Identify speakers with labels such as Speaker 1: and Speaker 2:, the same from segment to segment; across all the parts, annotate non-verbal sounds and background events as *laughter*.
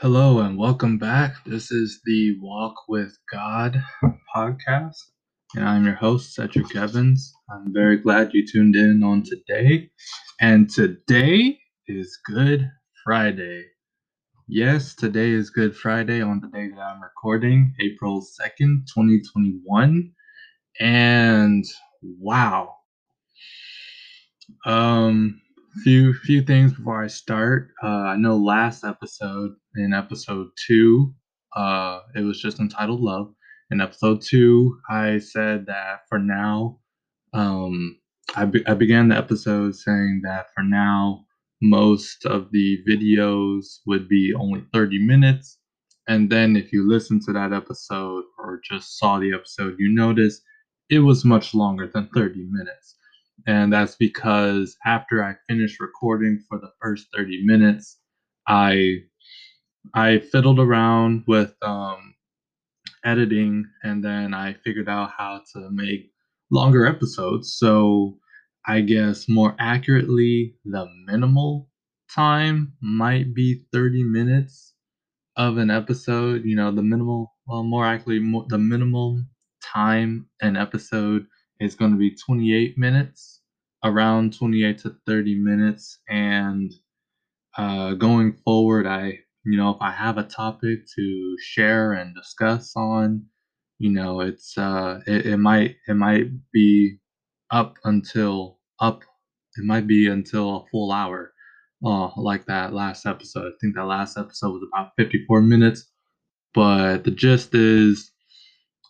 Speaker 1: Hello and welcome back. This is the Walk with God podcast, and I'm your host, Cedric Evans. I'm very glad you tuned in on today. And today is Good Friday. Yes, today is Good Friday on the day that I'm recording, April 2nd, 2021. And wow. Um, few few things before I start. Uh, I know last episode in episode two, uh, it was just entitled Love. In episode two, I said that for now, um, I, be- I began the episode saying that for now, most of the videos would be only 30 minutes. And then if you listen to that episode or just saw the episode, you notice it was much longer than 30 minutes and that's because after I finished recording for the first 30 minutes, I I fiddled around with um, editing, and then I figured out how to make longer episodes. So I guess more accurately, the minimal time might be 30 minutes of an episode. You know, the minimal, well, more accurately, more, the minimum time an episode is going to be 28 minutes around 28 to 30 minutes. And uh, going forward, I, you know, if I have a topic to share and discuss on, you know, it's uh, it, it might it might be up until up, it might be until a full hour, uh, like that last episode. I think that last episode was about 54 minutes, but the gist is.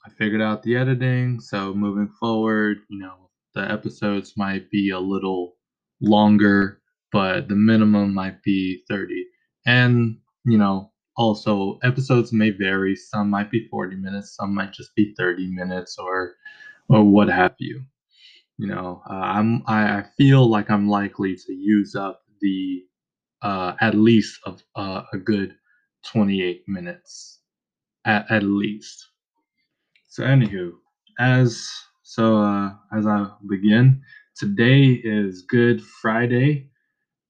Speaker 1: I figured out the editing, so moving forward, you know, the episodes might be a little longer, but the minimum might be 30. And, you know, also episodes may vary. Some might be 40 minutes, some might just be 30 minutes or or what have you. You know, uh, I'm I, I feel like I'm likely to use up the uh, at least of uh, a good 28 minutes at, at least. So anywho, as so, uh, as I begin, today is Good Friday.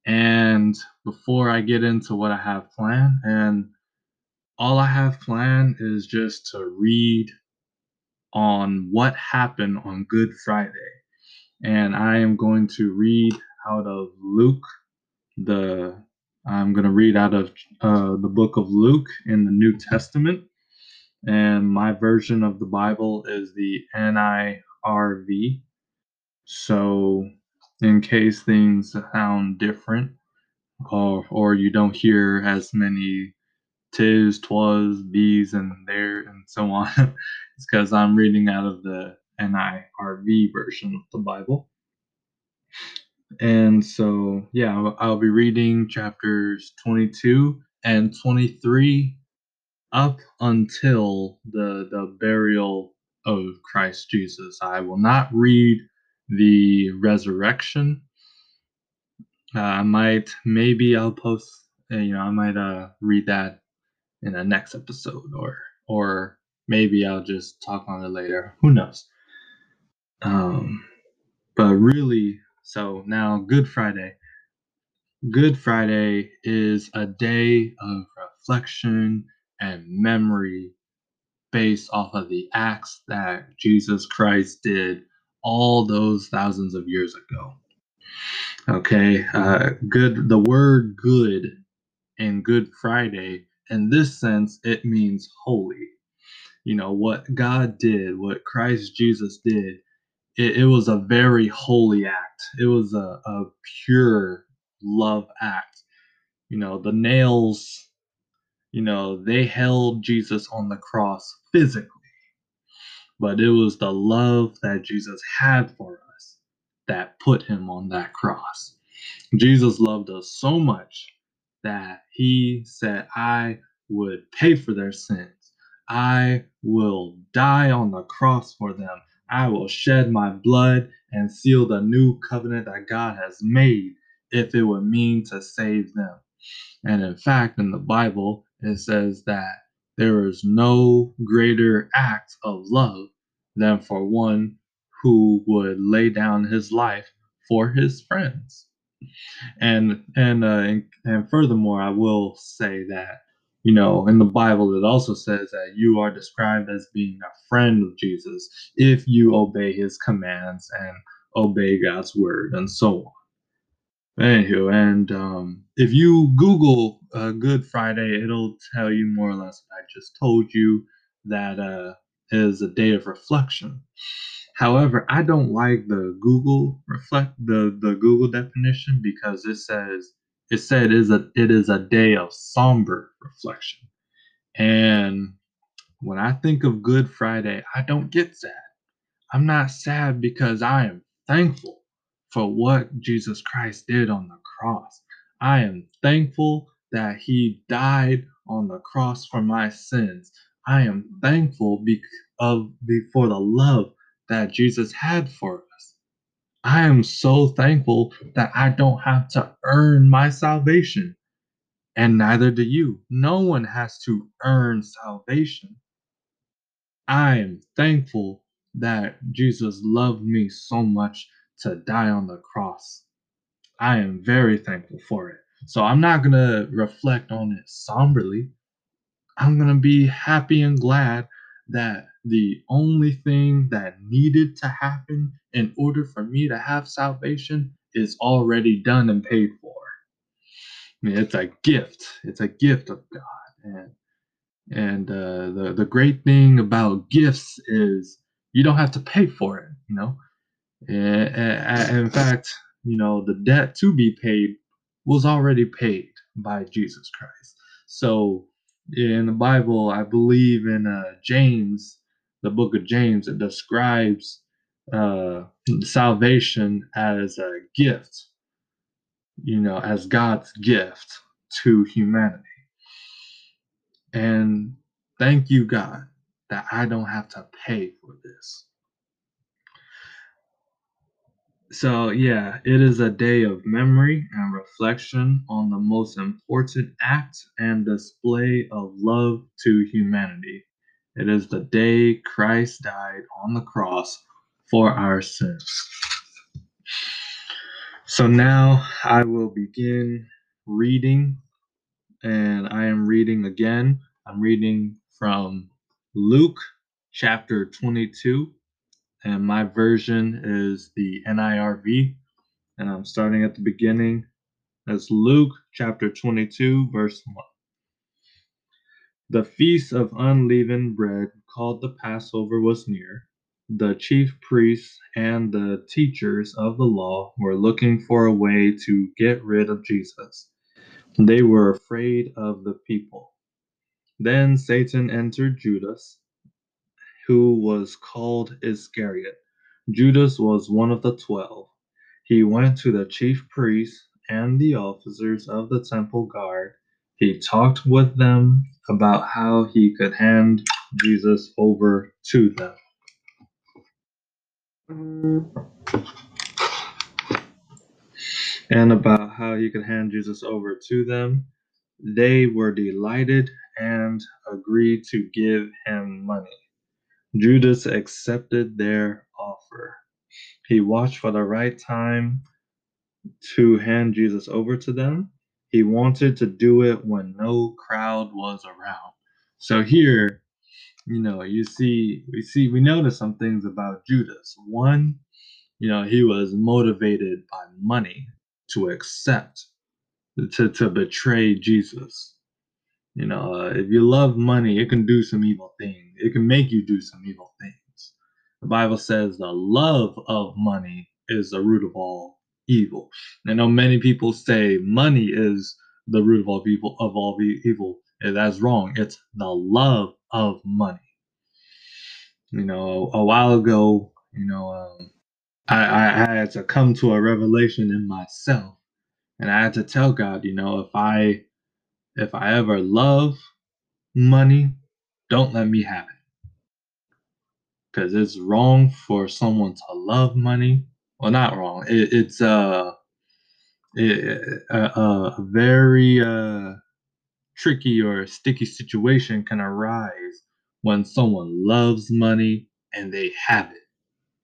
Speaker 1: And before I get into what I have planned, and all I have planned is just to read on what happened on Good Friday. And I am going to read out of Luke, the I'm going to read out of uh, the book of Luke in the New Testament. And my version of the Bible is the NI RV. So, in case things sound different, or or you don't hear as many tis, twas, these, and there, and so on, *laughs* it's because I'm reading out of the NIRV version of the Bible. And so, yeah, I'll, I'll be reading chapters 22 and 23 up until the the burial of Christ Jesus. I will not read the resurrection. Uh, I might, maybe I'll post, uh, you know, I might uh, read that in the next episode, or or maybe I'll just talk on it later. Who knows? Um, but really, so now Good Friday. Good Friday is a day of reflection and memory based off of the acts that Jesus Christ did all those thousands of years ago. Okay, uh, good. The word "good" in Good Friday, in this sense, it means holy. You know what God did, what Christ Jesus did. It, it was a very holy act. It was a, a pure love act. You know, the nails you know, they held Jesus on the cross physically, but it was the love that Jesus had for us that put him on that cross. Jesus loved us so much that he said, I would pay for their sins. I will die on the cross for them. I will shed my blood and seal the new covenant that God has made if it would mean to save them. And in fact, in the Bible, it says that there is no greater act of love than for one who would lay down his life for his friends. And and uh, and, and furthermore, I will say that you know, in the Bible, it also says that you are described as being a friend of Jesus if you obey his commands and obey God's word and so on. Anywho, and um, if you Google uh, Good Friday, it'll tell you more or less what I just told you that uh, is a day of reflection. However, I don't like the Google reflect the the Google definition because it says it said is a it is a day of somber reflection. And when I think of Good Friday, I don't get sad. I'm not sad because I am thankful for what Jesus Christ did on the cross. I am thankful that he died on the cross for my sins. I am thankful be- of for the love that Jesus had for us. I am so thankful that I don't have to earn my salvation. And neither do you. No one has to earn salvation. I am thankful that Jesus loved me so much to die on the cross. I am very thankful for it. So I'm not going to reflect on it somberly. I'm going to be happy and glad that the only thing that needed to happen in order for me to have salvation is already done and paid for. I mean, it's a gift. It's a gift of God, and and uh, the the great thing about gifts is you don't have to pay for it. You know, and, in fact, you know the debt to be paid was already paid by Jesus Christ. So in the Bible, I believe in uh, James, the book of James, it describes uh, salvation as a gift, you know, as God's gift to humanity. And thank you, God, that I don't have to pay for this. So, yeah, it is a day of memory reflection on the most important act and display of love to humanity. It is the day Christ died on the cross for our sins. So now I will begin reading, and I am reading again. I'm reading from Luke chapter 22 and my version is the NIRV. And I'm starting at the beginning. That's Luke chapter 22, verse 1. The feast of unleavened bread, called the Passover, was near. The chief priests and the teachers of the law were looking for a way to get rid of Jesus. They were afraid of the people. Then Satan entered Judas who was called Iscariot. Judas was one of the twelve. He went to the chief priests and the officers of the temple guard. He talked with them about how he could hand Jesus over to them. And about how he could hand Jesus over to them. They were delighted and agreed to give him money. Judas accepted their offer. He watched for the right time to hand Jesus over to them. He wanted to do it when no crowd was around. So here, you know, you see, we see, we notice some things about Judas. One, you know, he was motivated by money to accept, to, to betray Jesus. You know, uh, if you love money, it can do some evil things. It can make you do some evil things. The Bible says the love of money is the root of all evil. I know many people say money is the root of all evil. Of all evil, that's wrong. It's the love of money. You know, a while ago, you know, um, I, I had to come to a revelation in myself, and I had to tell God, you know, if I if I ever love money, don't let me have it. Because it's wrong for someone to love money. Well, not wrong. It, it's uh, a, a very uh, tricky or sticky situation can arise when someone loves money and they have it.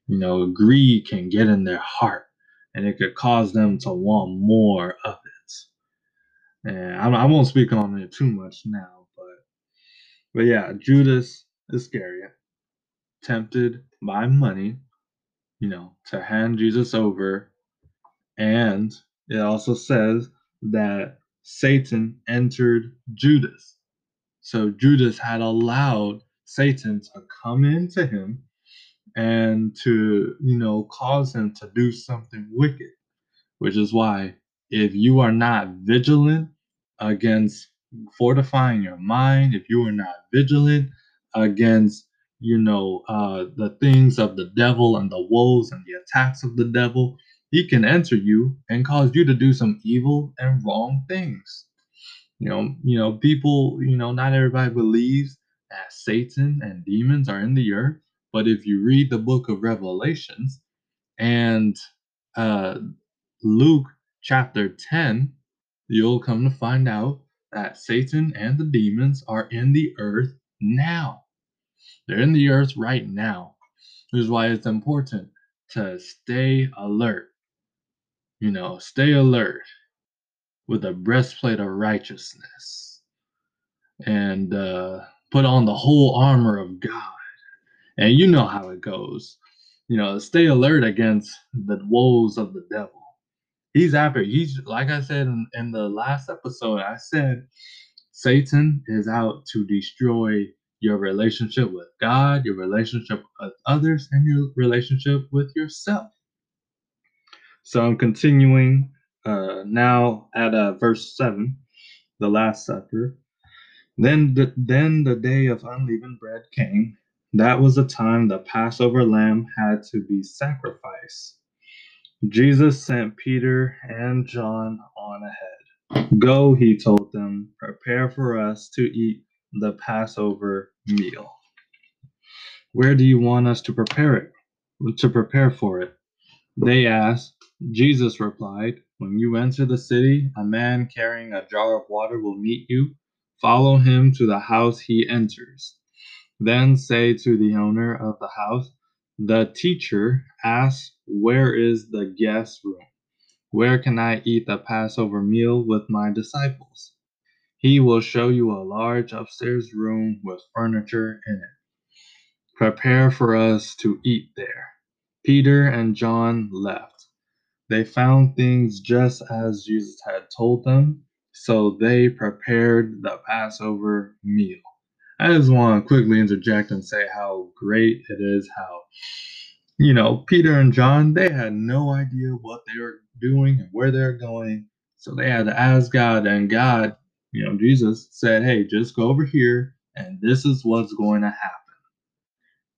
Speaker 1: You know, greed can get in their heart and it could cause them to want more of it. And I, I won't speak on it too much now, but But yeah, Judas Iscariot, tempted by money, you know, to hand Jesus over. And it also says that Satan entered Judas. So Judas had allowed Satan to come into him and to, you know, cause him to do something wicked, which is why if you are not vigilant against fortifying your mind, if you are not vigilant against, you know, uh, the things of the devil and the woes and the attacks of the devil, he can enter you and cause you to do some evil and wrong things. You know, you know, people, you know, not everybody believes that Satan and demons are in the earth, but if you read the book of Revelations and uh, Luke chapter 10, you'll come to find out that Satan and the demons are in the earth now. They're in the earth right now. Which is why it's important to stay alert. You know, stay alert with a breastplate of righteousness and uh, put on the whole armor of God. And you know how it goes. You know, stay alert against the woes of the devil. He's after, he's like I said in, in the last episode, I said Satan is out to destroy your relationship with God, your relationship with others, and your relationship with yourself. So I'm continuing uh, now at uh, verse 7, the Last Supper. Then the, then the day of unleavened bread came. That was the time the Passover lamb had to be sacrificed. Jesus sent Peter and John on ahead. Go, he told them, prepare for us to eat the Passover meal. Where do you want us to prepare it? To prepare for it? They asked. Jesus replied, When you enter the city, a man carrying a jar of water will meet you. Follow him to the house he enters. Then say to the owner of the house, The teacher asks, Where is the guest room? Where can I eat the Passover meal with my disciples? He will show you a large upstairs room with furniture in it. Prepare for us to eat there. Peter and John left. They found things just as Jesus had told them, so they prepared the Passover meal. I just want to quickly interject and say how great it is how, you know, Peter and John, they had no idea what they were doing and where they're going. So they had to ask God, and God, you know, Jesus said, hey, just go over here, and this is what's going to happen.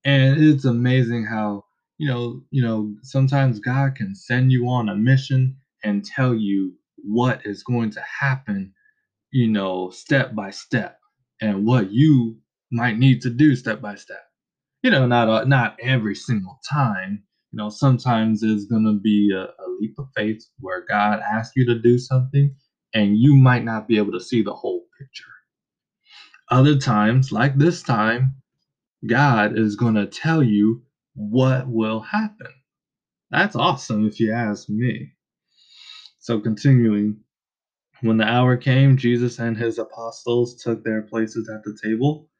Speaker 1: And it's amazing how you know, you know, sometimes God can send you on a mission and tell you what is going to happen, you know, step by step and what you might need to do step by step. You know, not uh, not every single time. You know, sometimes it's going to be a, a leap of faith where God asks you to do something and you might not be able to see the whole picture. Other times, like this time, God is going to tell you what will happen. That's awesome if you ask me. So, continuing, when the hour came, Jesus and his apostles took their places at the table.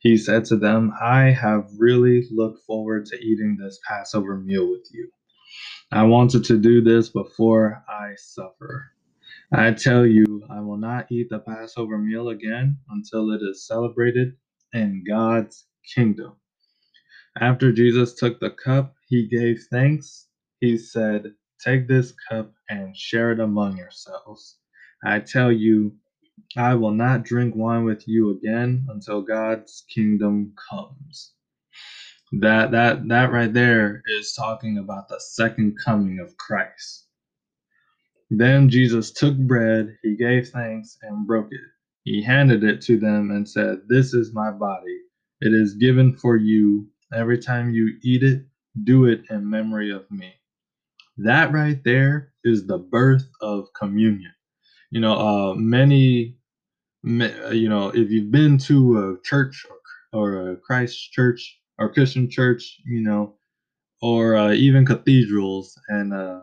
Speaker 1: He said to them, I have really looked forward to eating this Passover meal with you. I wanted to do this before I suffer. I tell you, I will not eat the Passover meal again until it is celebrated in God's kingdom. After Jesus took the cup, he gave thanks. He said, Take this cup and share it among yourselves. I tell you, I will not drink wine with you again until God's kingdom comes. That that that right there is talking about the second coming of Christ. Then Jesus took bread, he gave thanks and broke it. He handed it to them and said, "This is my body. It is given for you. Every time you eat it, do it in memory of me." That right there is the birth of communion. You know, uh, many, you know, if you've been to a church or, or a Christ church or Christian church, you know, or uh, even cathedrals, and uh,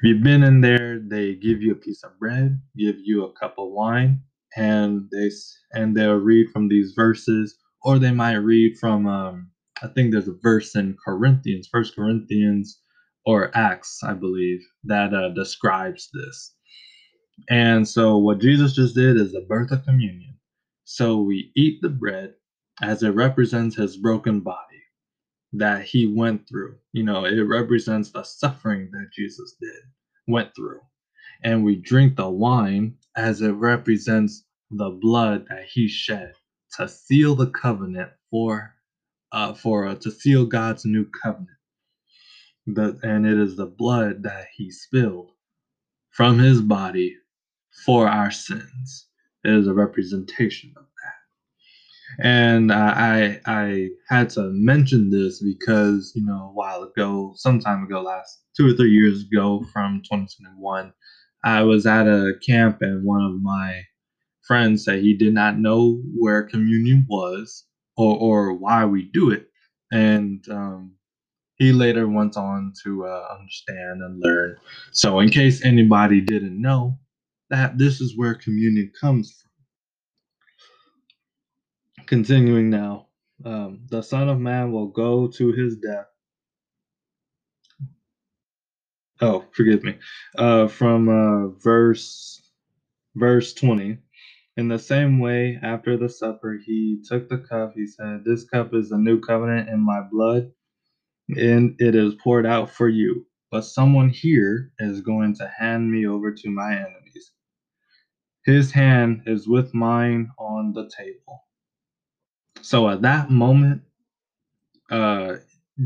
Speaker 1: if you've been in there, they give you a piece of bread, give you a cup of wine, and they and they'll read from these verses, or they might read from um, I think there's a verse in Corinthians, First Corinthians or Acts, I believe, that uh, describes this. And so what Jesus just did is the birth of communion. So we eat the bread as it represents his broken body that he went through. You know, it represents the suffering that Jesus did, went through. And we drink the wine as it represents the blood that he shed to seal the covenant for uh for uh, to seal God's new covenant. The, and it is the blood that he spilled from his body for our sins. It is a representation of And I I had to mention this because you know a while ago, some time ago, last two or three years ago, from 2021, I was at a camp and one of my friends said he did not know where communion was or or why we do it, and um, he later went on to uh, understand and learn. So, in case anybody didn't know, that this is where communion comes from. Continuing now, um, the Son of Man will go to his death. Oh, forgive me. Uh, from uh, verse verse twenty. In the same way, after the supper, he took the cup. He said, "This cup is the new covenant in my blood, and it is poured out for you. But someone here is going to hand me over to my enemies." His hand is with mine on the table. So at that moment, uh,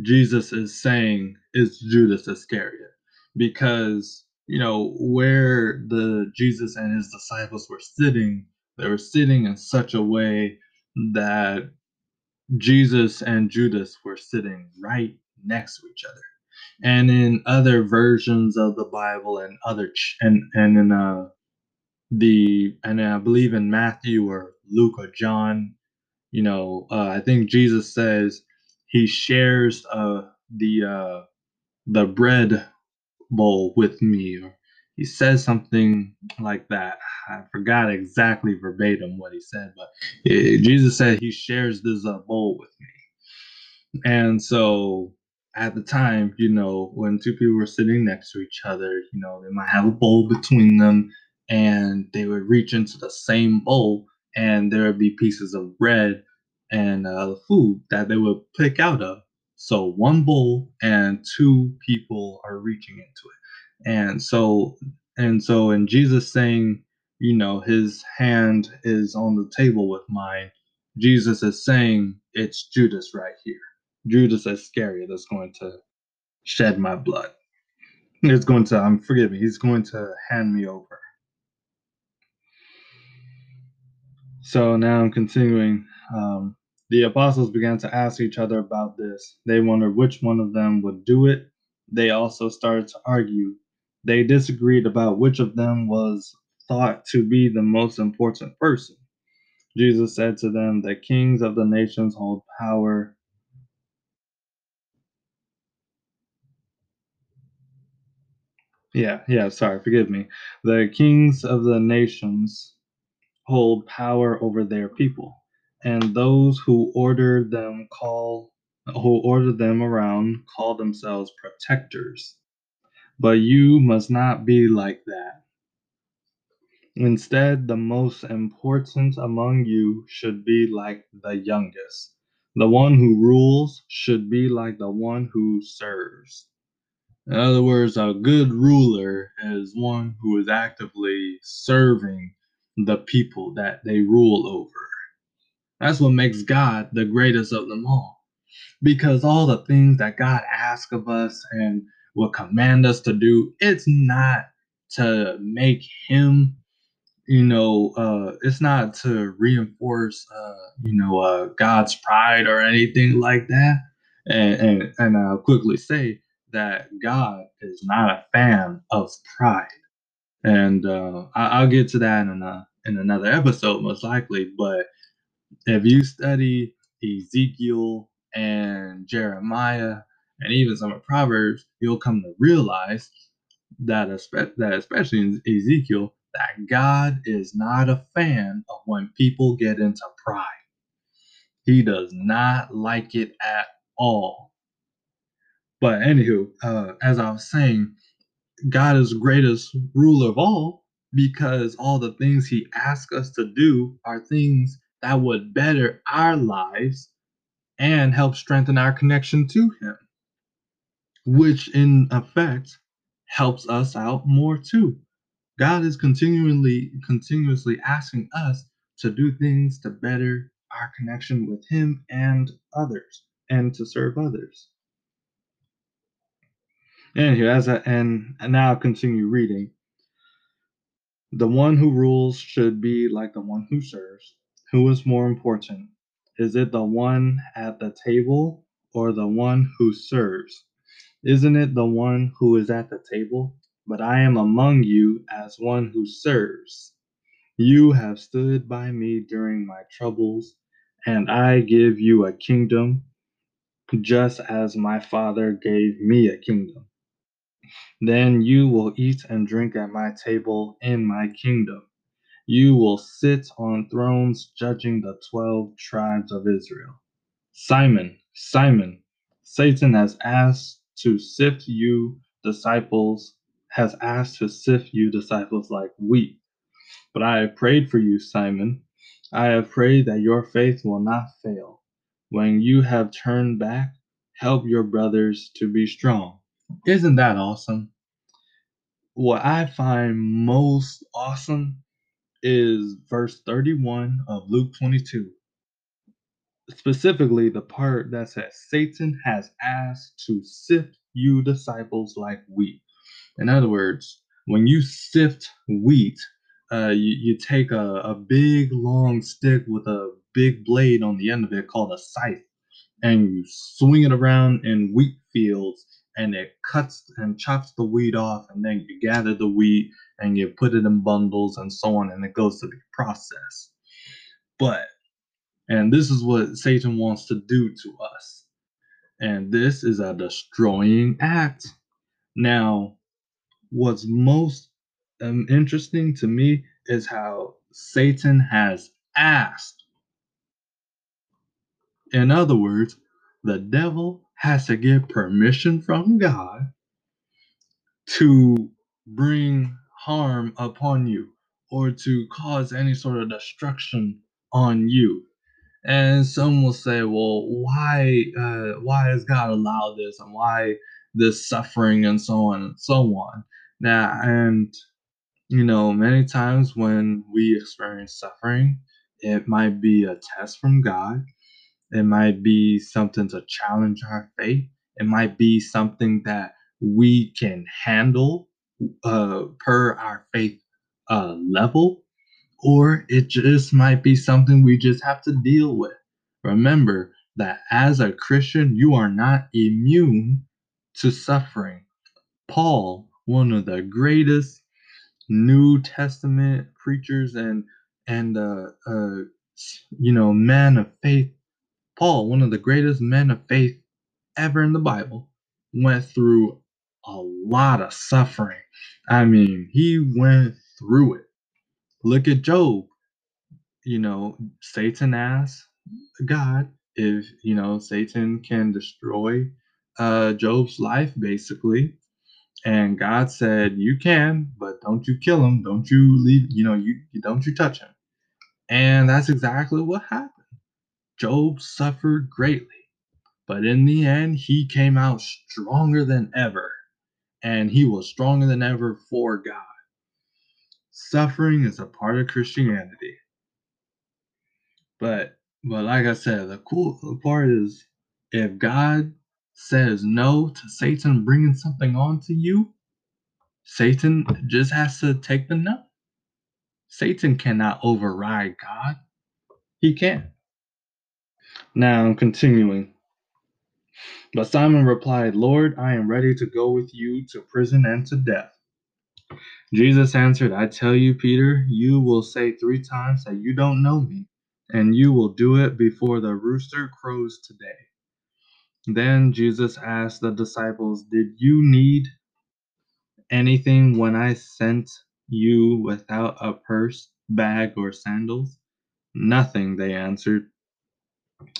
Speaker 1: Jesus is saying it's Judas Iscariot because you know where the Jesus and his disciples were sitting, they were sitting in such a way that Jesus and Judas were sitting right next to each other. And in other versions of the Bible and other ch- and and in uh the and I believe in Matthew or Luke or John, you know, uh, I think Jesus says he shares uh, the uh, the bread bowl with me, or he says something like that. I forgot exactly verbatim what he said, but it, Jesus said he shares this uh, bowl with me, and so at the time, you know, when two people were sitting next to each other, you know, they might have a bowl between them and they would reach into the same bowl and there would be pieces of bread and uh, food that they would pick out of. So one bowl and two people are reaching into it. And so and so in Jesus saying, you know, his hand is on the table with mine, Jesus is saying it's Judas right here. Judas is going to shed my blood. It's going to, I'm forgive me, he's going to hand me over. So now I'm continuing. Um, the apostles began to ask each other about this. They wondered which one of them would do it. They also started to argue. They disagreed about which of them was thought to be the most important person. Jesus said to them, The kings of the nations hold power. Yeah, yeah, sorry, forgive me. The kings of the nations hold power over their people, and those who order them call who order them around call themselves protectors. But you must not be like that. Instead, the most important among you should be like the youngest. The one who rules should be like the one who serves. In other words, a good ruler is one who is actively serving the people that they rule over. That's what makes God the greatest of them all. Because all the things that God asks of us and will command us to do, it's not to make him, you know, uh, it's not to reinforce, uh, you know, uh, God's pride or anything like that. And, and, and I'll quickly say that God is not a fan of pride and uh, I, will get to that in a, in another episode most likely. But if you study Ezekiel and Jeremiah and even some of Proverbs, you'll come to realize that, that especially in Ezekiel, that God is not a fan of when people get into pride. He does not like it at all. But anywho, uh, as I was saying, God is greatest ruler of all because all the things he asks us to do are things that would better our lives and help strengthen our connection to him, which in effect helps us out more too. God is continually continuously asking us to do things to better our connection with him and others and to serve others. Anywho, as I, and, and now continue reading. The one who rules should be like the one who serves. Who is more important? Is it the one at the table or the one who serves? Isn't it the one who is at the table? But I am among you as one who serves. You have stood by me during my troubles, and I give you a kingdom, just as my Father gave me a kingdom. Then you will eat and drink at my table in my kingdom. You will sit on thrones judging the 12 tribes of Israel. Simon, Simon, Satan has asked to sift you disciples, has asked to sift you disciples like wheat. But I have prayed for you, Simon. I have prayed that your faith will not fail. When you have turned back, help your brothers to be strong. Isn't that awesome? What I find most awesome is verse 31 of Luke 22. Specifically, the part that says, Satan has asked to sift you disciples like wheat. In other words, when you sift wheat, uh, you, you take a, a big long stick with a big blade on the end of it called a scythe, and you swing it around in wheat fields and it cuts and chops the wheat off, and then you gather the wheat and you put it in bundles and so on, and it goes to be processed. But, and this is what Satan wants to do to us. And this is a destroying act. Now, what's most um, interesting to me is how Satan has asked. In other words, the devil has to get permission from God to bring harm upon you or to cause any sort of destruction on you. And some will say, well, why uh, why has God allowed this and why this suffering and so on and so on. Now and you know, many times when we experience suffering, it might be a test from God. It might be something to challenge our faith. It might be something that we can handle uh, per our faith uh, level, or it just might be something we just have to deal with. Remember that as a Christian, you are not immune to suffering. Paul, one of the greatest New Testament preachers and and uh, uh, you know men of faith, Paul, one of the greatest men of faith ever in the Bible, went through a lot of suffering. I mean, he went through it. Look at Job. You know, Satan asked God if, you know, Satan can destroy uh, Job's life, basically. And God said, You can, but don't you kill him. Don't you leave, you know, you, you don't you touch him. And that's exactly what happened. Job suffered greatly. But in the end, he came out stronger than ever. And he was stronger than ever for God. Suffering is a part of Christianity. But but like I said, the cool part is if God says no to Satan bringing something onto you, Satan just has to take the no. Satan cannot override God. He can't. Now, continuing. But Simon replied, Lord, I am ready to go with you to prison and to death. Jesus answered, I tell you, Peter, you will say three times that you don't know me, and you will do it before the rooster crows today. Then Jesus asked the disciples, Did you need anything when I sent you without a purse, bag, or sandals? Nothing, they answered.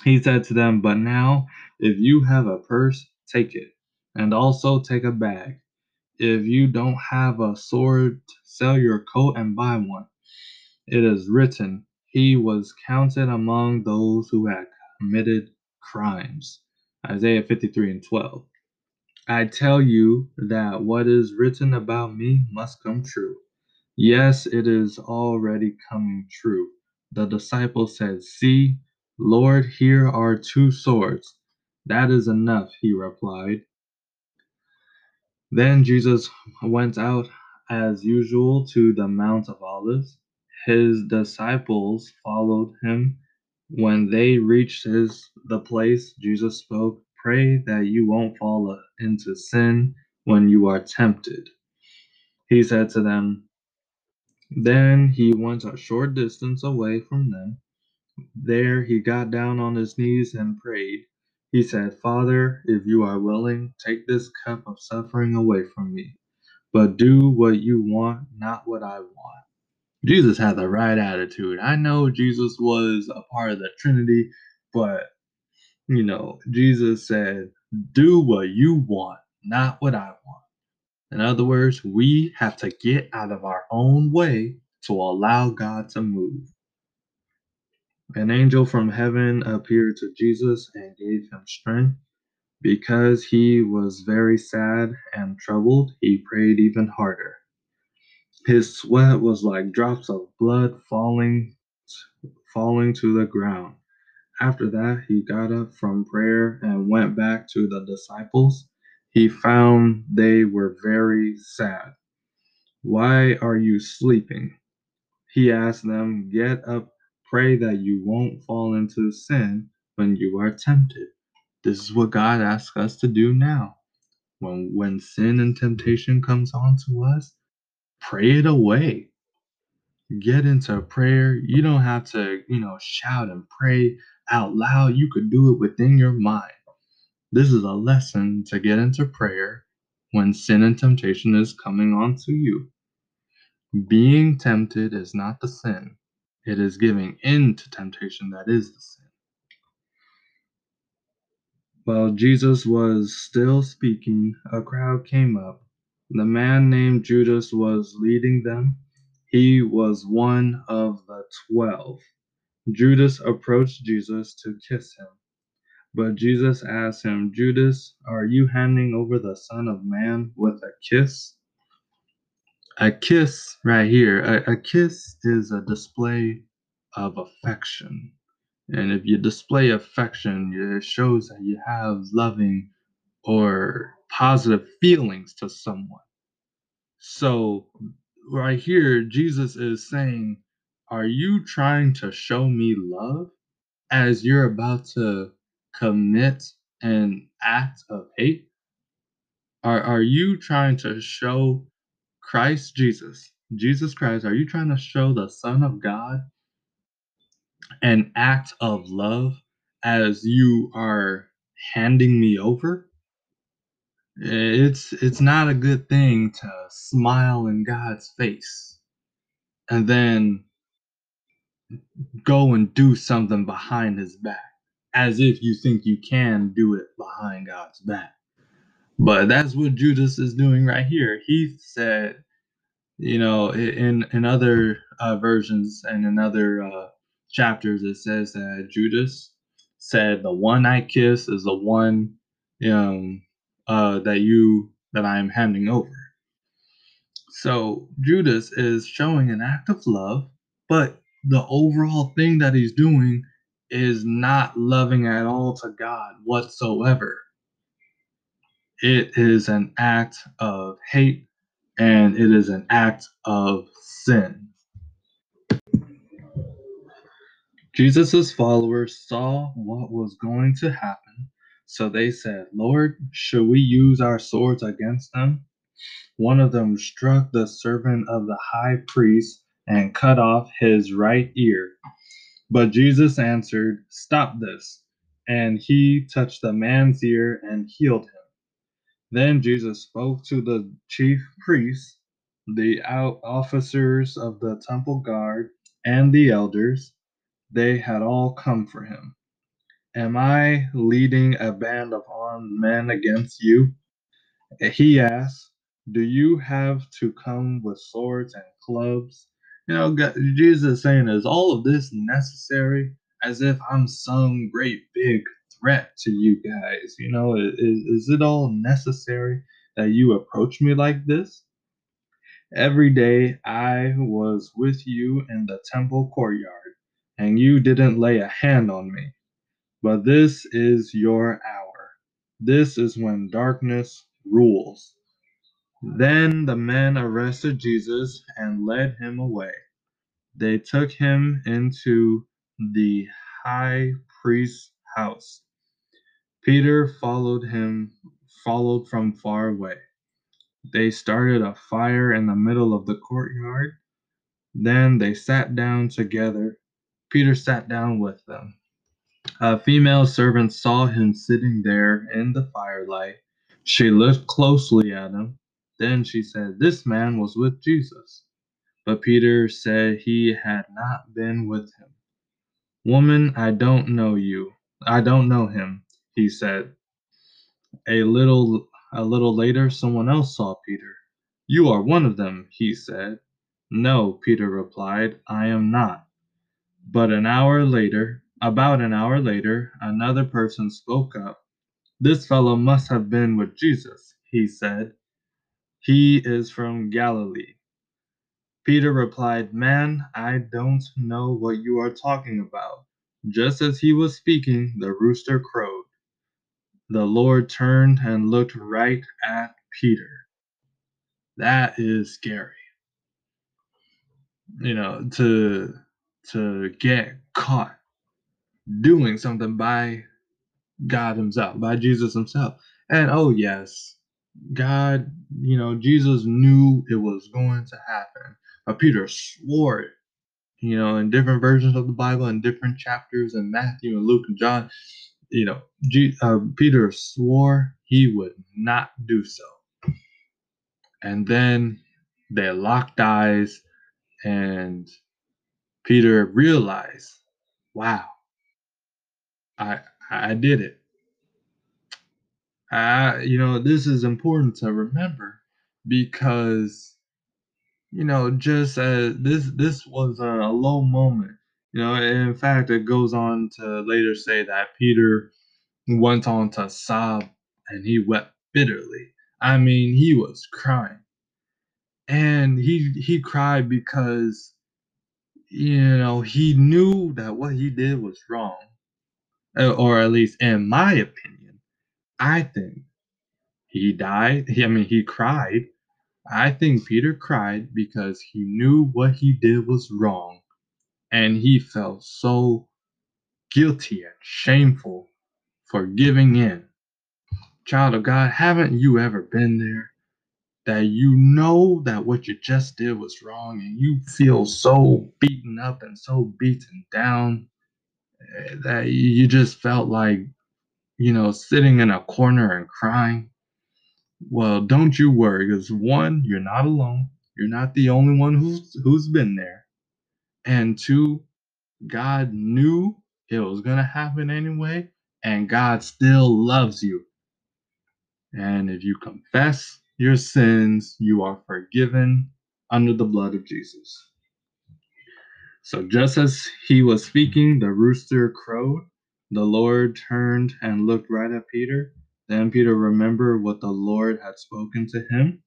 Speaker 1: He said to them, But now, if you have a purse, take it, and also take a bag. If you don't have a sword, sell your coat and buy one. It is written, He was counted among those who had committed crimes. Isaiah 53 and 12. I tell you that what is written about me must come true. Yes, it is already coming true. The disciple said, See, Lord, here are two swords. That is enough, he replied. Then Jesus went out as usual to the Mount of Olives. His disciples followed him. When they reached his the place, Jesus spoke, "Pray that you won't fall into sin when you are tempted." He said to them. Then he went a short distance away from them. There he got down on his knees and prayed. He said, Father, if you are willing, take this cup of suffering away from me. But do what you want, not what I want. Jesus had the right attitude. I know Jesus was a part of the Trinity, but you know, Jesus said, Do what you want, not what I want. In other words, we have to get out of our own way to allow God to move. An angel from heaven appeared to Jesus and gave him strength. Because he was very sad and troubled, he prayed even harder. His sweat was like drops of blood falling falling to the ground. After that, he got up from prayer and went back to the disciples. He found they were very sad. Why are you sleeping? He asked them, Get up, pray that you won't fall into sin when you are tempted. This is what God asks us to do now. When when sin and temptation comes on to us, pray it away. Get into prayer. You don't have to, you know, shout and pray out loud. You could do it within your mind. This is a lesson to get into prayer when sin and temptation is coming on to you. Being tempted is not the sin. It is giving in to temptation that is the sin. While Jesus was still speaking, a crowd came up. The man named Judas was leading them. He was one of the twelve. Judas approached Jesus to kiss him. But Jesus asked him, Judas, are you handing over the Son of Man with a kiss? A kiss, right here, a, a kiss is a display of affection. And if you display affection, it shows that you have loving or positive feelings to someone. So, right here, Jesus is saying, Are you trying to show me love as you're about to commit an act of hate? Are, are you trying to show Christ Jesus, Jesus Christ, are you trying to show the Son of God an act of love as you are handing me over? It's it's not a good thing to smile in God's face and then go and do something behind his back as if you think you can do it behind God's back. But that's what Judas is doing right here. He said, you know, in in other uh, versions and in other uh, chapters, it says that Judas said, "The one I kiss is the one um, uh, that you that I am handing over." So Judas is showing an act of love, but the overall thing that he's doing is not loving at all to God whatsoever. It is an act of hate and it is an act of sin. Jesus' followers saw what was going to happen, so they said, Lord, should we use our swords against them? One of them struck the servant of the high priest and cut off his right ear. But Jesus answered, Stop this. And he touched the man's ear and healed him. Then Jesus spoke to the chief priests the officers of the temple guard and the elders, they had all come for him. Am I leading a band of armed men against you? He asked, Do you have to come with swords and clubs? You know, Jesus is saying, Is all of this necessary? As if I'm some great big threat to you guys. You know, is, is it all necessary that you approach me like this? Every day I was with you in the temple courtyard, and you didn't lay a hand on me. But this is your hour. This is when darkness rules. Then the men arrested Jesus and led him away. They took him into the high priest's house. Peter followed him, followed from far away. They started a fire in the middle of the courtyard. Then they sat down together. Peter sat down with them. A female servant saw him sitting there in the firelight. She looked closely at him. Then she said, This man was with Jesus. But Peter said he had not been with him. Woman, I don't know you. I don't know him, he said. A little a little later someone else saw Peter. You are one of them, he said. No, Peter replied, I am not. But an hour later, about an hour later, another person spoke up. This fellow must have been with Jesus, he said. He is from Galilee. Peter replied, Man, I don't know what you are talking about. Just as he was speaking, the rooster crowed. The Lord turned and looked right at Peter. That is scary. You know, to to get caught doing something by God Himself, by Jesus Himself. And oh, yes, God, you know, Jesus knew it was going to happen. But Peter swore it, you know, in different versions of the Bible, in different chapters, in Matthew and Luke and John, you know, G, uh, Peter swore he would not do so. And then they locked eyes, and Peter realized, wow, I I did it. I you know this is important to remember because you know just as this this was a, low moment. You know, in fact, it goes on to later say that Peter went on to sob and he wept bitterly. I mean, he was crying. And he he cried because you know, he knew that what he did was wrong uh, or at least in my opinion, I think he died. I mean, he cried. I think Peter cried because he knew what he did was wrong and he felt so guilty and shameful for giving in. Child of God, haven't you ever been there? That you know that what you just did was wrong and you feel so beaten up and so beaten down eh, that you just felt like, you know, sitting in a corner and crying. Well, don't you worry, because one, you're not alone. You're not the only one who's who's been there. And two, God knew it was gonna happen anyway, and God still loves you. And if you confess your sins, you are forgiven under the blood of Jesus. So just as he was speaking, the rooster crowed. The Lord turned and looked right at Peter. Then Peter remembered what the Lord had spoken to him.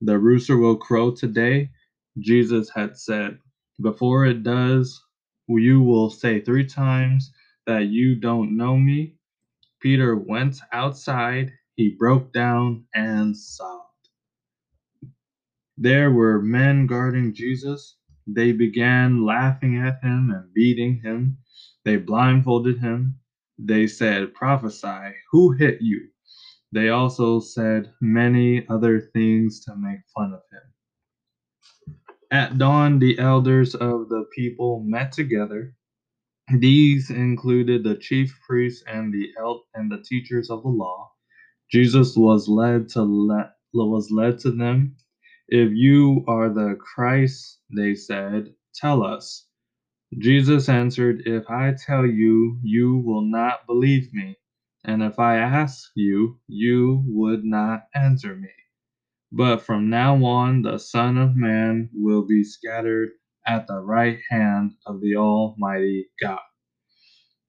Speaker 1: The rooster will crow today, Jesus had said. Before it does, you will say three times that you don't know me. Peter went outside, he broke down and sobbed. There were men guarding Jesus. They began laughing at him and beating him. They blindfolded him. They said, Prophesy, who hit you? They also said many other things to make fun of him. At dawn, the elders of the people met together. These included the chief priests and the el- and the teachers of the law. Jesus was led to le- was led to them If you are the Christ, they said, tell us. Jesus answered, If I tell you, you will not believe me. And if I ask you, you would not answer me. But from now on, the Son of Man will be scattered at the right hand of the Almighty God.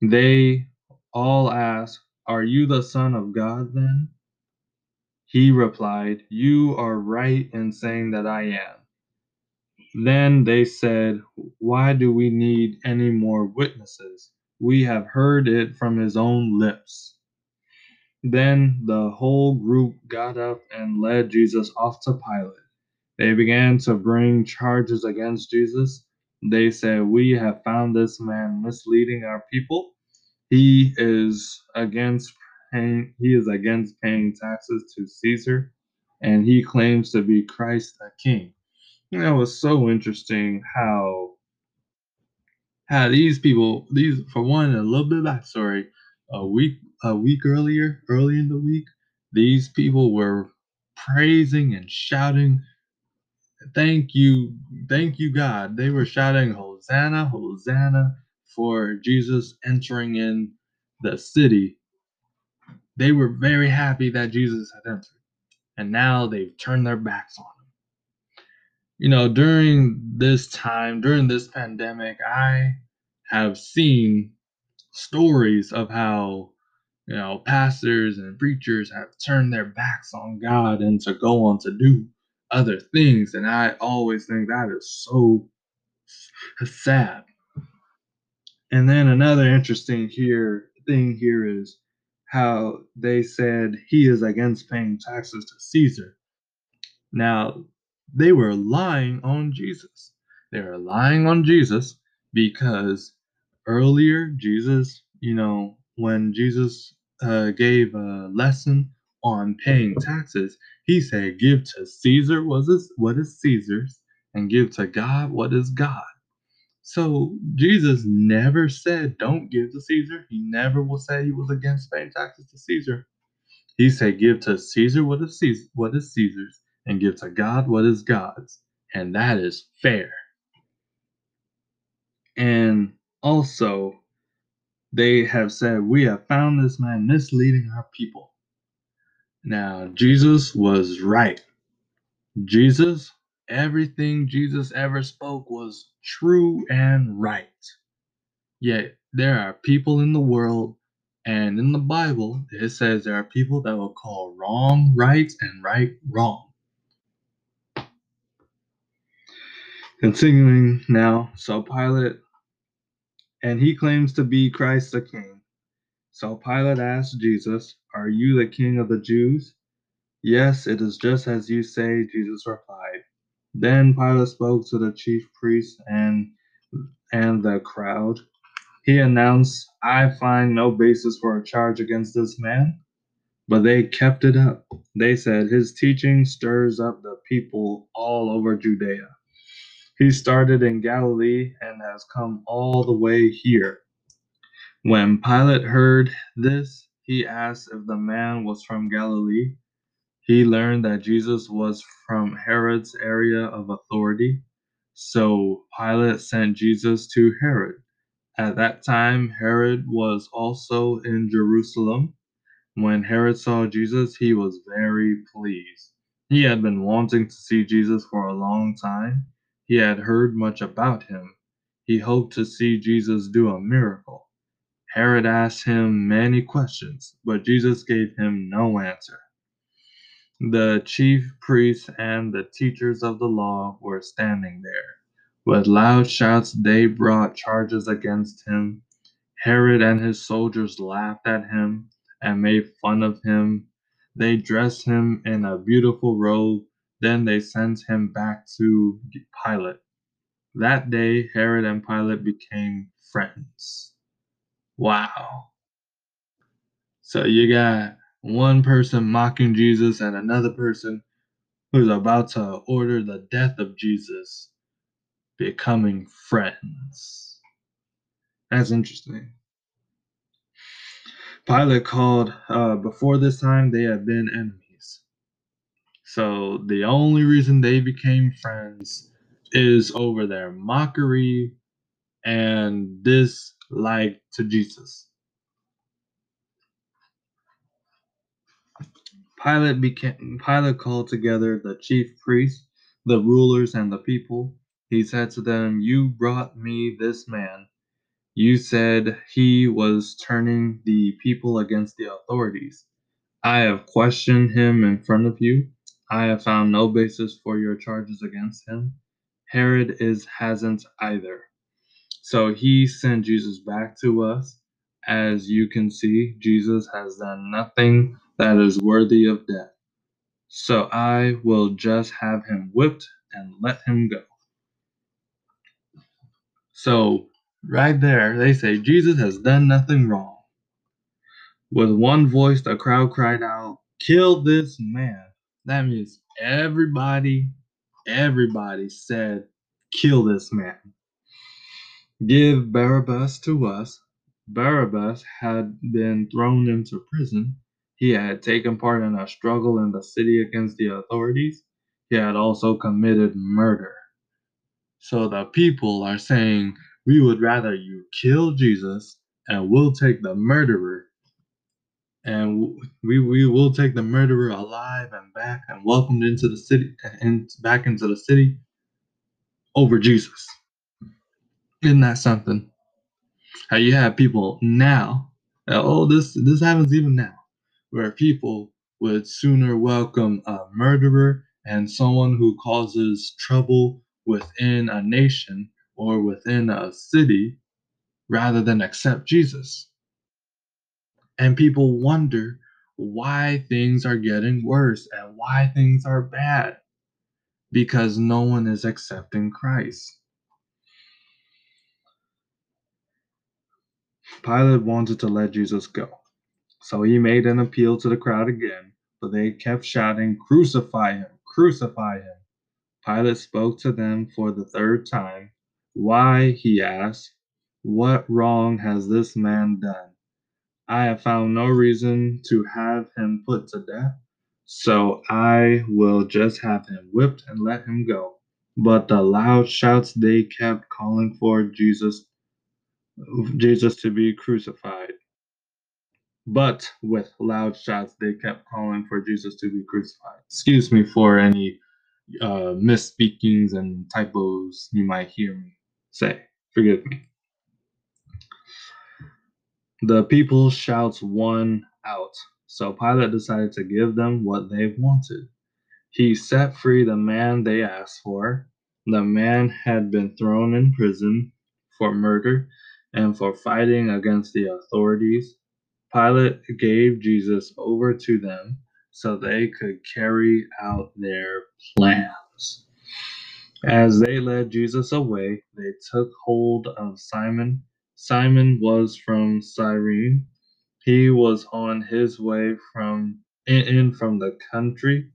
Speaker 1: They all asked, Are you the Son of God then? He replied, You are right in saying that I am. Then they said, Why do we need any more witnesses? We have heard it from his own lips. Then the whole group got up and led Jesus off to Pilate. They began to bring charges against Jesus. They said, We have found this man misleading our people. He is against paying he is against paying taxes to Caesar, and he claims to be Christ the King. Know, it was so interesting how how these people, these for one, a little bit of backstory. A week a week earlier, early in the week, these people were praising and shouting, "Thank you, thank you, God!" They were shouting, "Hosanna, Hosanna!" for Jesus entering in the city. They were very happy that Jesus had entered, and now they've turned their backs on him you know, during this time, during this pandemic, I have seen stories of how, you know, pastors and preachers have turned their backs on God and to go on to do other things. And I always think that is so sad. And then another interesting here thing here is how they said he is against paying taxes to Caesar. Now, they were lying on Jesus. They were lying on Jesus because earlier, Jesus, you know, when Jesus uh, gave a lesson on paying taxes, he said, Give to Caesar what is, what is Caesar's, and give to God what is God. So Jesus never said, Don't give to Caesar. He never will say he was against paying taxes to Caesar. He said, Give to Caesar what is Caesar, what is Caesar's, and give to God what is God's. And that is fair. And also, they have said, We have found this man misleading our people. Now, Jesus was right. Jesus, everything Jesus ever spoke was true and right. Yet, there are people in the world and in the Bible, it says there are people that will call wrong right and right wrong. Continuing now, so Pilate, and he claims to be Christ the King. So Pilate asked Jesus, Are you the King of the Jews? Yes, it is just as you say, Jesus replied. Then Pilate spoke to the chief priests and and the crowd. He announced, I find no basis for a charge against this man. But they kept it up. They said, His teaching stirs up the people all over Judea. He started in Galilee and has come all the way here. When Pilate heard this, he asked if the man was from Galilee. He learned that Jesus was from Herod's area of authority. So Pilate sent Jesus to Herod. At that time, Herod was also in Jerusalem. When Herod saw Jesus, he was very pleased. He had been wanting to see Jesus for a long time he had heard much about him. He hoped to see Jesus do a miracle. Herod asked him many questions, but Jesus gave him no answer. The chief priests and the teachers of the law were standing there. With loud shouts, they brought charges against him. Herod and his soldiers laughed at him and made fun of him. They dressed him in a beautiful robe then they sent him back to Pilate. That day, Herod and Pilate became friends. Wow. So you got one person mocking Jesus and another person who's about to order the death of Jesus becoming friends. That's interesting. Pilate called, uh, before this time, they had been enemies. So the only reason they became friends is over their mockery and dislike to Jesus. Pilate became Pilate called together the chief priests, the rulers, and the people. He said to them, You brought me this man. You said he was turning the people against the authorities. I have questioned him in front of you. I have found no basis for your charges against him. Herod is hasn't either. So he sent Jesus back to us. As you can see, Jesus has done nothing that is worthy of death. So I will just have him whipped and let him go. So, right there, they say Jesus has done nothing wrong. With one voice, the crowd cried out, Kill this man. That means everybody, everybody said, Kill this man. Give Barabbas to us. Barabbas had been thrown into prison he had taken part in a struggle in the city against the authorities. He had also committed murder. So the people are saying, We would rather you kill Jesus and we'll take the murderer. And we, we will take the murderer alive and back and welcomed into the city and back into the city over Jesus. Isn't that something? How you have people now. Uh, oh, this this happens even now where people would sooner welcome a murderer and someone who causes trouble within a nation or within a city rather than accept Jesus. And people wonder why things are getting worse and why things are bad because no one is accepting Christ. Pilate wanted to let Jesus go. So he made an appeal to the crowd again, but they kept shouting, Crucify him! Crucify him! Pilate spoke to them for the third time. Why, he asked, what wrong has this man done? I have found no reason to have him put to death, so I will just have him whipped and let him go. But the loud shouts they kept calling for Jesus Jesus to be crucified. But with loud shouts, they kept calling for Jesus to be crucified. Excuse me for any uh, misspeakings and typos you might hear me say. Forgive me. The people shouts one out, so Pilate decided to give them what they wanted. He set free the man they asked for. The man had been thrown in prison for murder and for fighting against the authorities. Pilate gave Jesus over to them so they could carry out their plans. As they led Jesus away, they took hold of Simon. Simon was from Cyrene. He was on his way from in from the country.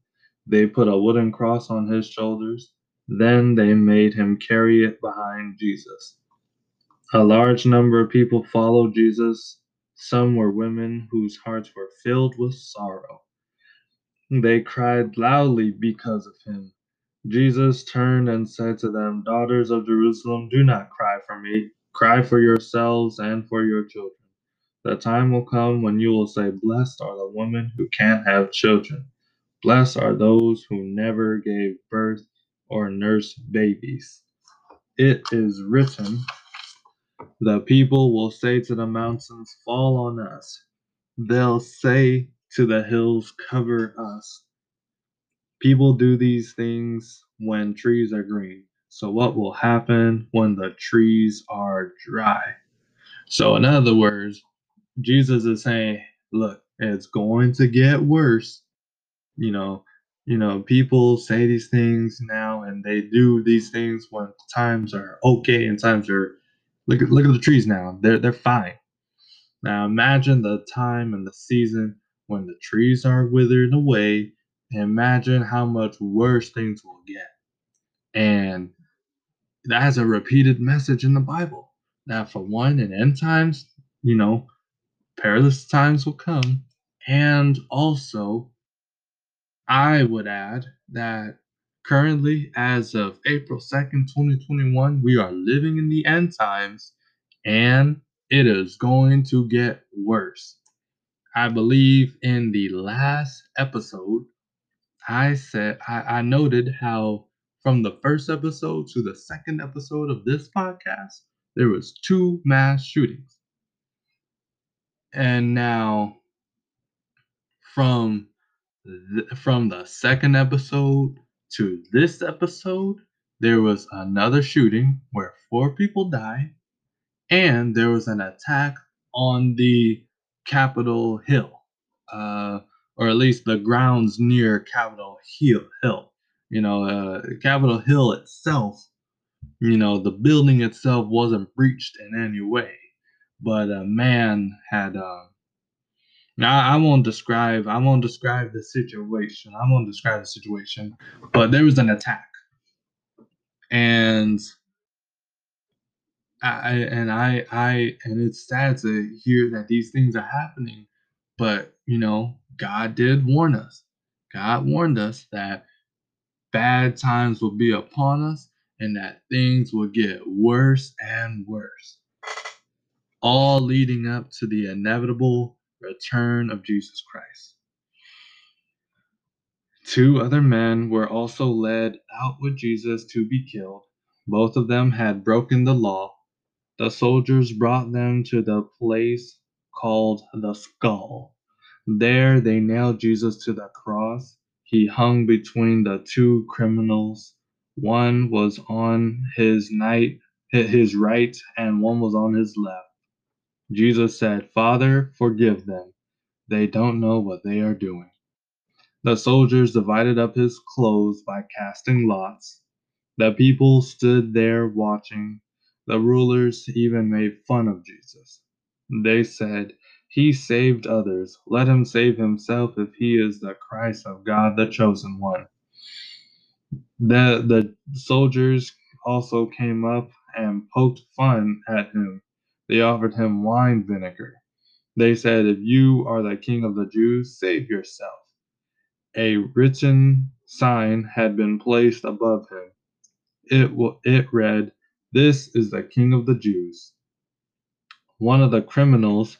Speaker 1: They put a wooden cross on his shoulders. Then they made him carry it behind Jesus. A large number of people followed Jesus some were women whose hearts were filled with sorrow. They cried loudly because of him. Jesus turned and said to them, Daughters of Jerusalem, do not cry for me. Cry for yourselves and for your children. The time will come when you will say, Blessed are the women who can't have children. Blessed are those who never gave birth or nursed babies. It is written, the people will say to the mountains, Fall on us. They'll say to the hills, Cover us. People do these things when trees are green. So, what will happen when the trees are dry? So, in other words, Jesus is saying, Look, it's going to get worse. You know, you know, people say these things now and they do these things when times are okay and times are Look at look at the trees now. They're they're fine. Now imagine the time and the season when the trees are withered away. Imagine how much worse things will get. And that's a repeated message in the Bible. that for one, in end times, you know, perilous times will come, and also I would add that currently, as of April 2nd, 2021, we are living in the end times and it is going to get worse. I believe in the last episode, I said, I, I noted how from the first episode to the second episode of this podcast, there was two mass shootings. And now from th- from the second episode to this episode, there was another shooting where four people died, and there was an attack on the Capitol Hill, uh, or at least the grounds near Capitol Hill. You know, uh, Capitol Hill itself, you know, the building itself wasn't breached in any way, but a man had. Uh, now I won't describe. I won't describe the situation. I won't describe the situation, but there was an attack, and I and I I and it's sad to hear that these things are happening, but you know God did warn us. God warned us that bad times will be upon us and that things will get worse and worse. All leading up to the inevitable return of Jesus Christ. Two other men were also led out with Jesus to be killed. Both of them had broken the law. The soldiers brought them to the place called the skull. There they nailed Jesus to the cross. He hung between the two criminals. One was on his night his right and one was on his left. Jesus said, Father, forgive them. They don't know what they are doing. The soldiers divided up his clothes by casting lots. The people stood there watching. The rulers even made fun of Jesus. They said, He saved others. Let him save himself if he is the Christ of God, the chosen one. The, the soldiers also came up and poked fun at him. They offered him wine vinegar. They said, If you are the king of the Jews, save yourself. A written sign had been placed above him. It, it read, This is the king of the Jews. One of the criminals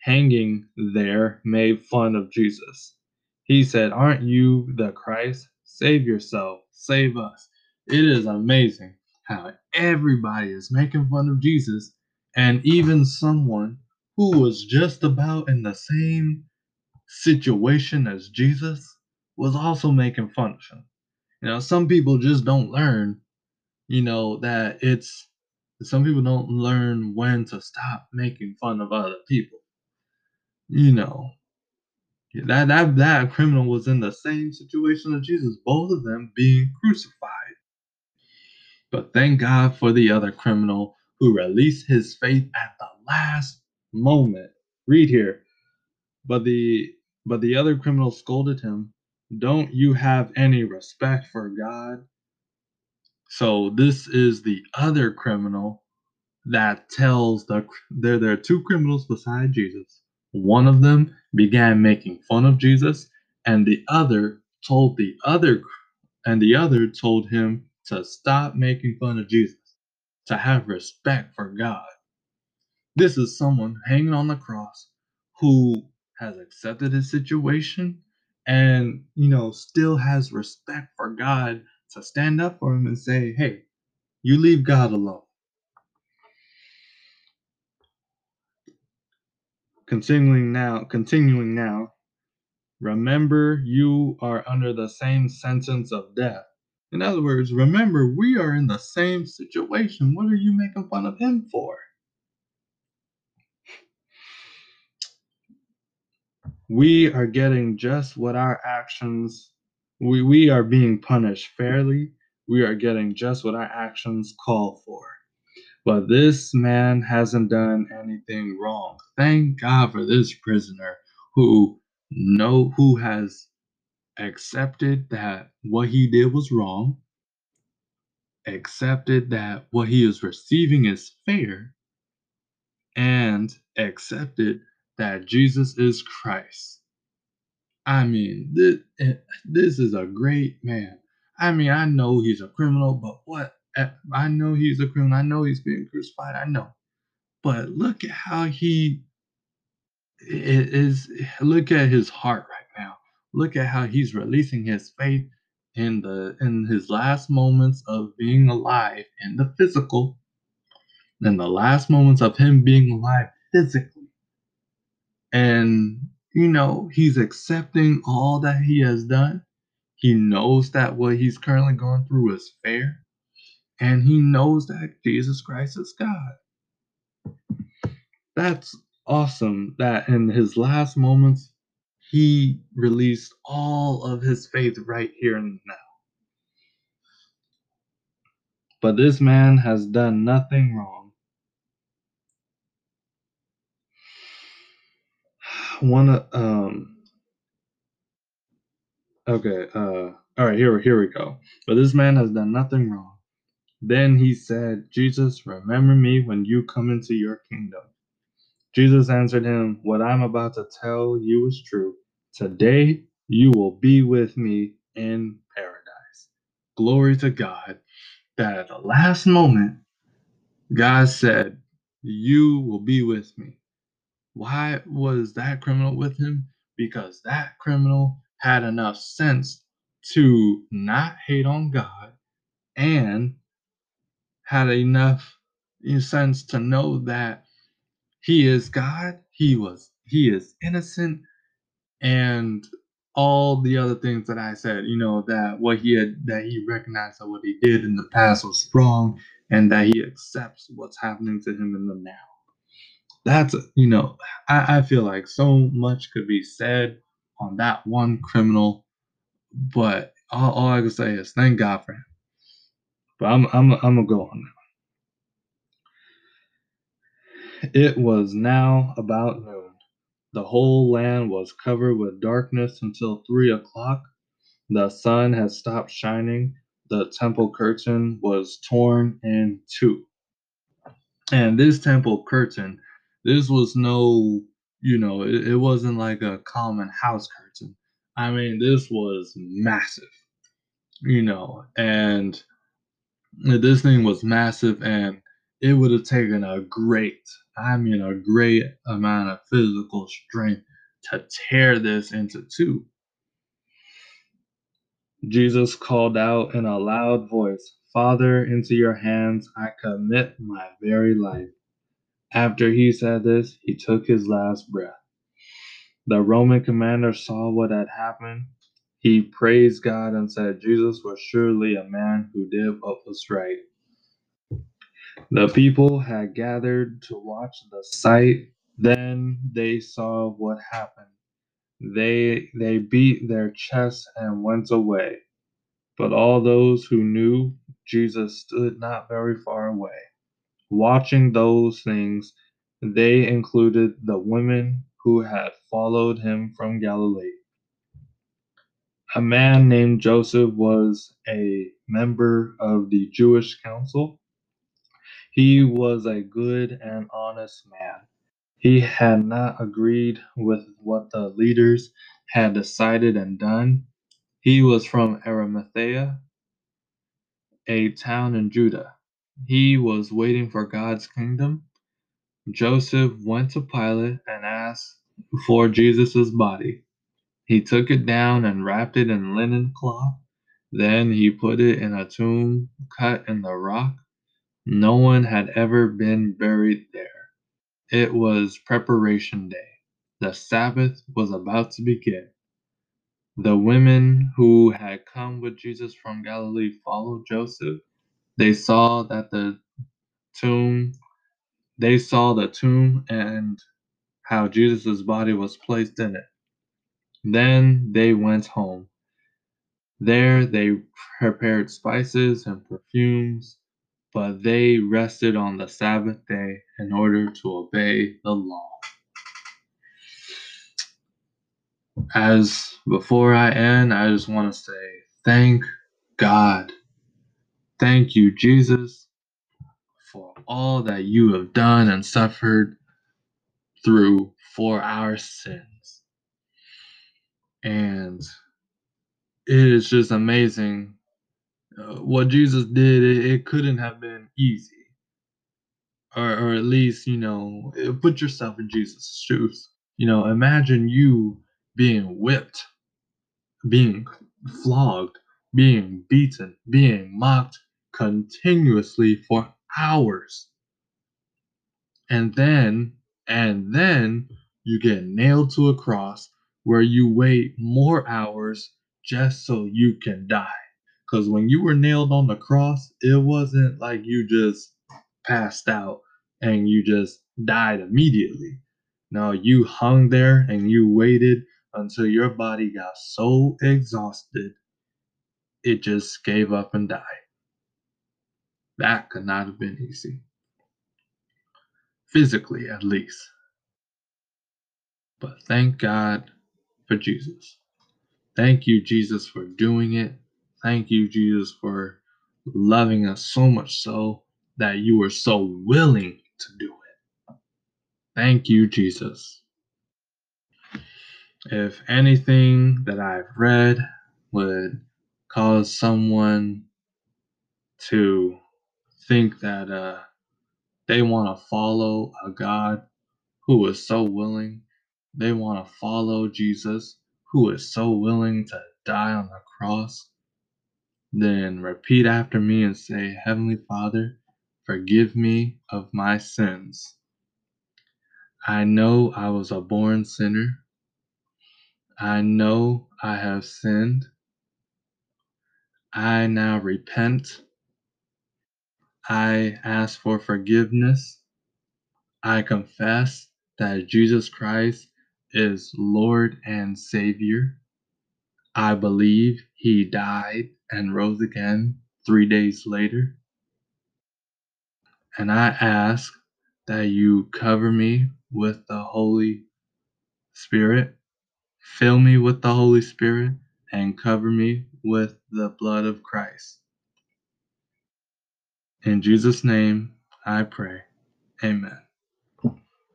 Speaker 1: hanging there made fun of Jesus. He said, Aren't you the Christ? Save yourself, save us. It is amazing how everybody is making fun of Jesus and even someone who was just about in the same situation as Jesus was also making fun of him. You know, some people just don't learn, you know, that it's some people don't learn when to stop making fun of other people. You know, that that that criminal was in the same situation as Jesus, both of them being crucified. But thank God for the other criminal who released his faith at the last moment. Read here. But the but the other criminal scolded him, "Don't you have any respect for God?" So this is the other criminal that tells the there there are two criminals beside Jesus. One of them began making fun of Jesus, and the other told the other and the other told him to stop making fun of Jesus, to have respect for God. This is someone hanging on the cross who has accepted his situation and, you know, still has respect for God to stand up for him and say, hey, you leave God alone. Continuing now, continuing now, remember you are under the same sentence of death. In other words, remember we are in the same situation. What are you making fun of him for? We are getting just what our actions we, we are being punished fairly. We are getting just what our actions call for. But this man hasn't done anything wrong. Thank God for this prisoner who know who has accepted that what he did was wrong, accepted that what he is receiving is fair, and accepted that Jesus is Christ. I mean, this, eh, this is a great man. I mean, I know he's a criminal, but what? Eh, I know he's a criminal. I know he's being crucified. I know. But look at how he is. Look at his heart right now. Look at how he's releasing his faith in the in his last moments of being alive in the physical. In the last moments of him being alive physically. And you know, he's accepting all that he has done. He knows that what he's currently going through is fair. And he knows that Jesus Christ is God. That's awesome that in his last moments, he released all of his faith right here and now. But this man has done nothing wrong. *sighs* One um Okay, uh all right, here here we go. But this man has done nothing wrong. Then he said, Jesus, remember me when you come into your kingdom. Jesus answered him, What I'm about to tell you is true. Today you will be with me in paradise. Glory to God that at the last moment, God said, You will be with me. Why was that criminal with him? Because that criminal had enough sense to not hate on God and had enough sense to know that he is God, he was he is innocent and all the other things that I said, you know, that what he had that he recognized that what he did in the past was wrong and that he accepts what's happening to him in the now. That's you know, I, I feel like so much could be said on that one criminal, but all, all I can say is thank God for him. But I'm I'm I'm gonna go on now. It was now about noon. The whole land was covered with darkness until three o'clock. The sun had stopped shining. The temple curtain was torn in two. And this temple curtain, this was no, you know, it, it wasn't like a common house curtain. I mean, this was massive, you know, and this thing was massive and it would have taken a great, I mean, a great amount of physical strength to tear this into two. Jesus called out in a loud voice, Father, into your hands I commit my very life. After he said this, he took his last breath. The Roman commander saw what had happened. He praised God and said Jesus was surely a man who did what was right. The people had gathered to watch the sight. Then they saw what happened. They they beat their chests and went away. But all those who knew Jesus stood not very far away, watching those things. They included the women who had followed him from Galilee. A man named Joseph was a member of the Jewish council. He was a good and honest man. He had not agreed with what the leaders had decided and done. He was from Arimathea, a town in Judah. He was waiting for God's kingdom. Joseph went to Pilate and asked for Jesus' body. He took it down and wrapped it in linen cloth. Then he put it in a tomb cut in the rock. No one had ever been buried there. It was preparation day. The Sabbath was about to begin. The women who had come with Jesus from Galilee followed Joseph. They saw that the tomb, they saw the tomb and how Jesus' body was placed in it. Then they went home. There they prepared spices and perfumes, but they rested on the Sabbath day in order to obey the law. As before I end, I just want to say thank God. Thank you, Jesus, for all that you have done and suffered through for our sins. And it is just amazing uh, what Jesus did. It, it, couldn't have been easy. Or, or at least, you know, put yourself in Jesus' shoes. You know, imagine you being whipped, being flogged, being beaten, being mocked continuously for hours. And then, and then you get nailed to a cross where you wait more hours just so you can die. Because when you were nailed on the cross, it wasn't like you just passed out and you just died immediately. No, you hung there and you waited until your body got so exhausted it just gave up and died. That could not have been easy. Physically, at least. But thank God for Jesus. Thank you, Jesus, for doing it. Thank you, Jesus, for loving us so much so that you were so willing to do it. Thank you, Jesus. If anything that I've read would cause someone to think that uh, they want to follow a God who is so willing, they want to follow Jesus who is so willing to die on the cross, then repeat after me and say, Heavenly Father, forgive me of my sins. I know I was a born sinner. I know I have sinned. I now repent. I ask for forgiveness. I confess that Jesus Christ is Lord and Savior. I believe he died and rose again three days later. And I ask that you cover me with the Holy Spirit, fill me with the Holy Spirit, and cover me with the blood of Christ. In Jesus' name, I pray. Amen.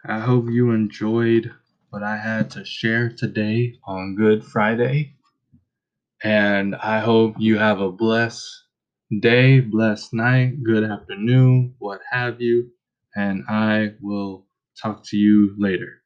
Speaker 1: I hope you enjoyed what I had to share today on Good Friday. And I hope you have a blessed day, blessed night, good afternoon, what have you. And I will talk to you later.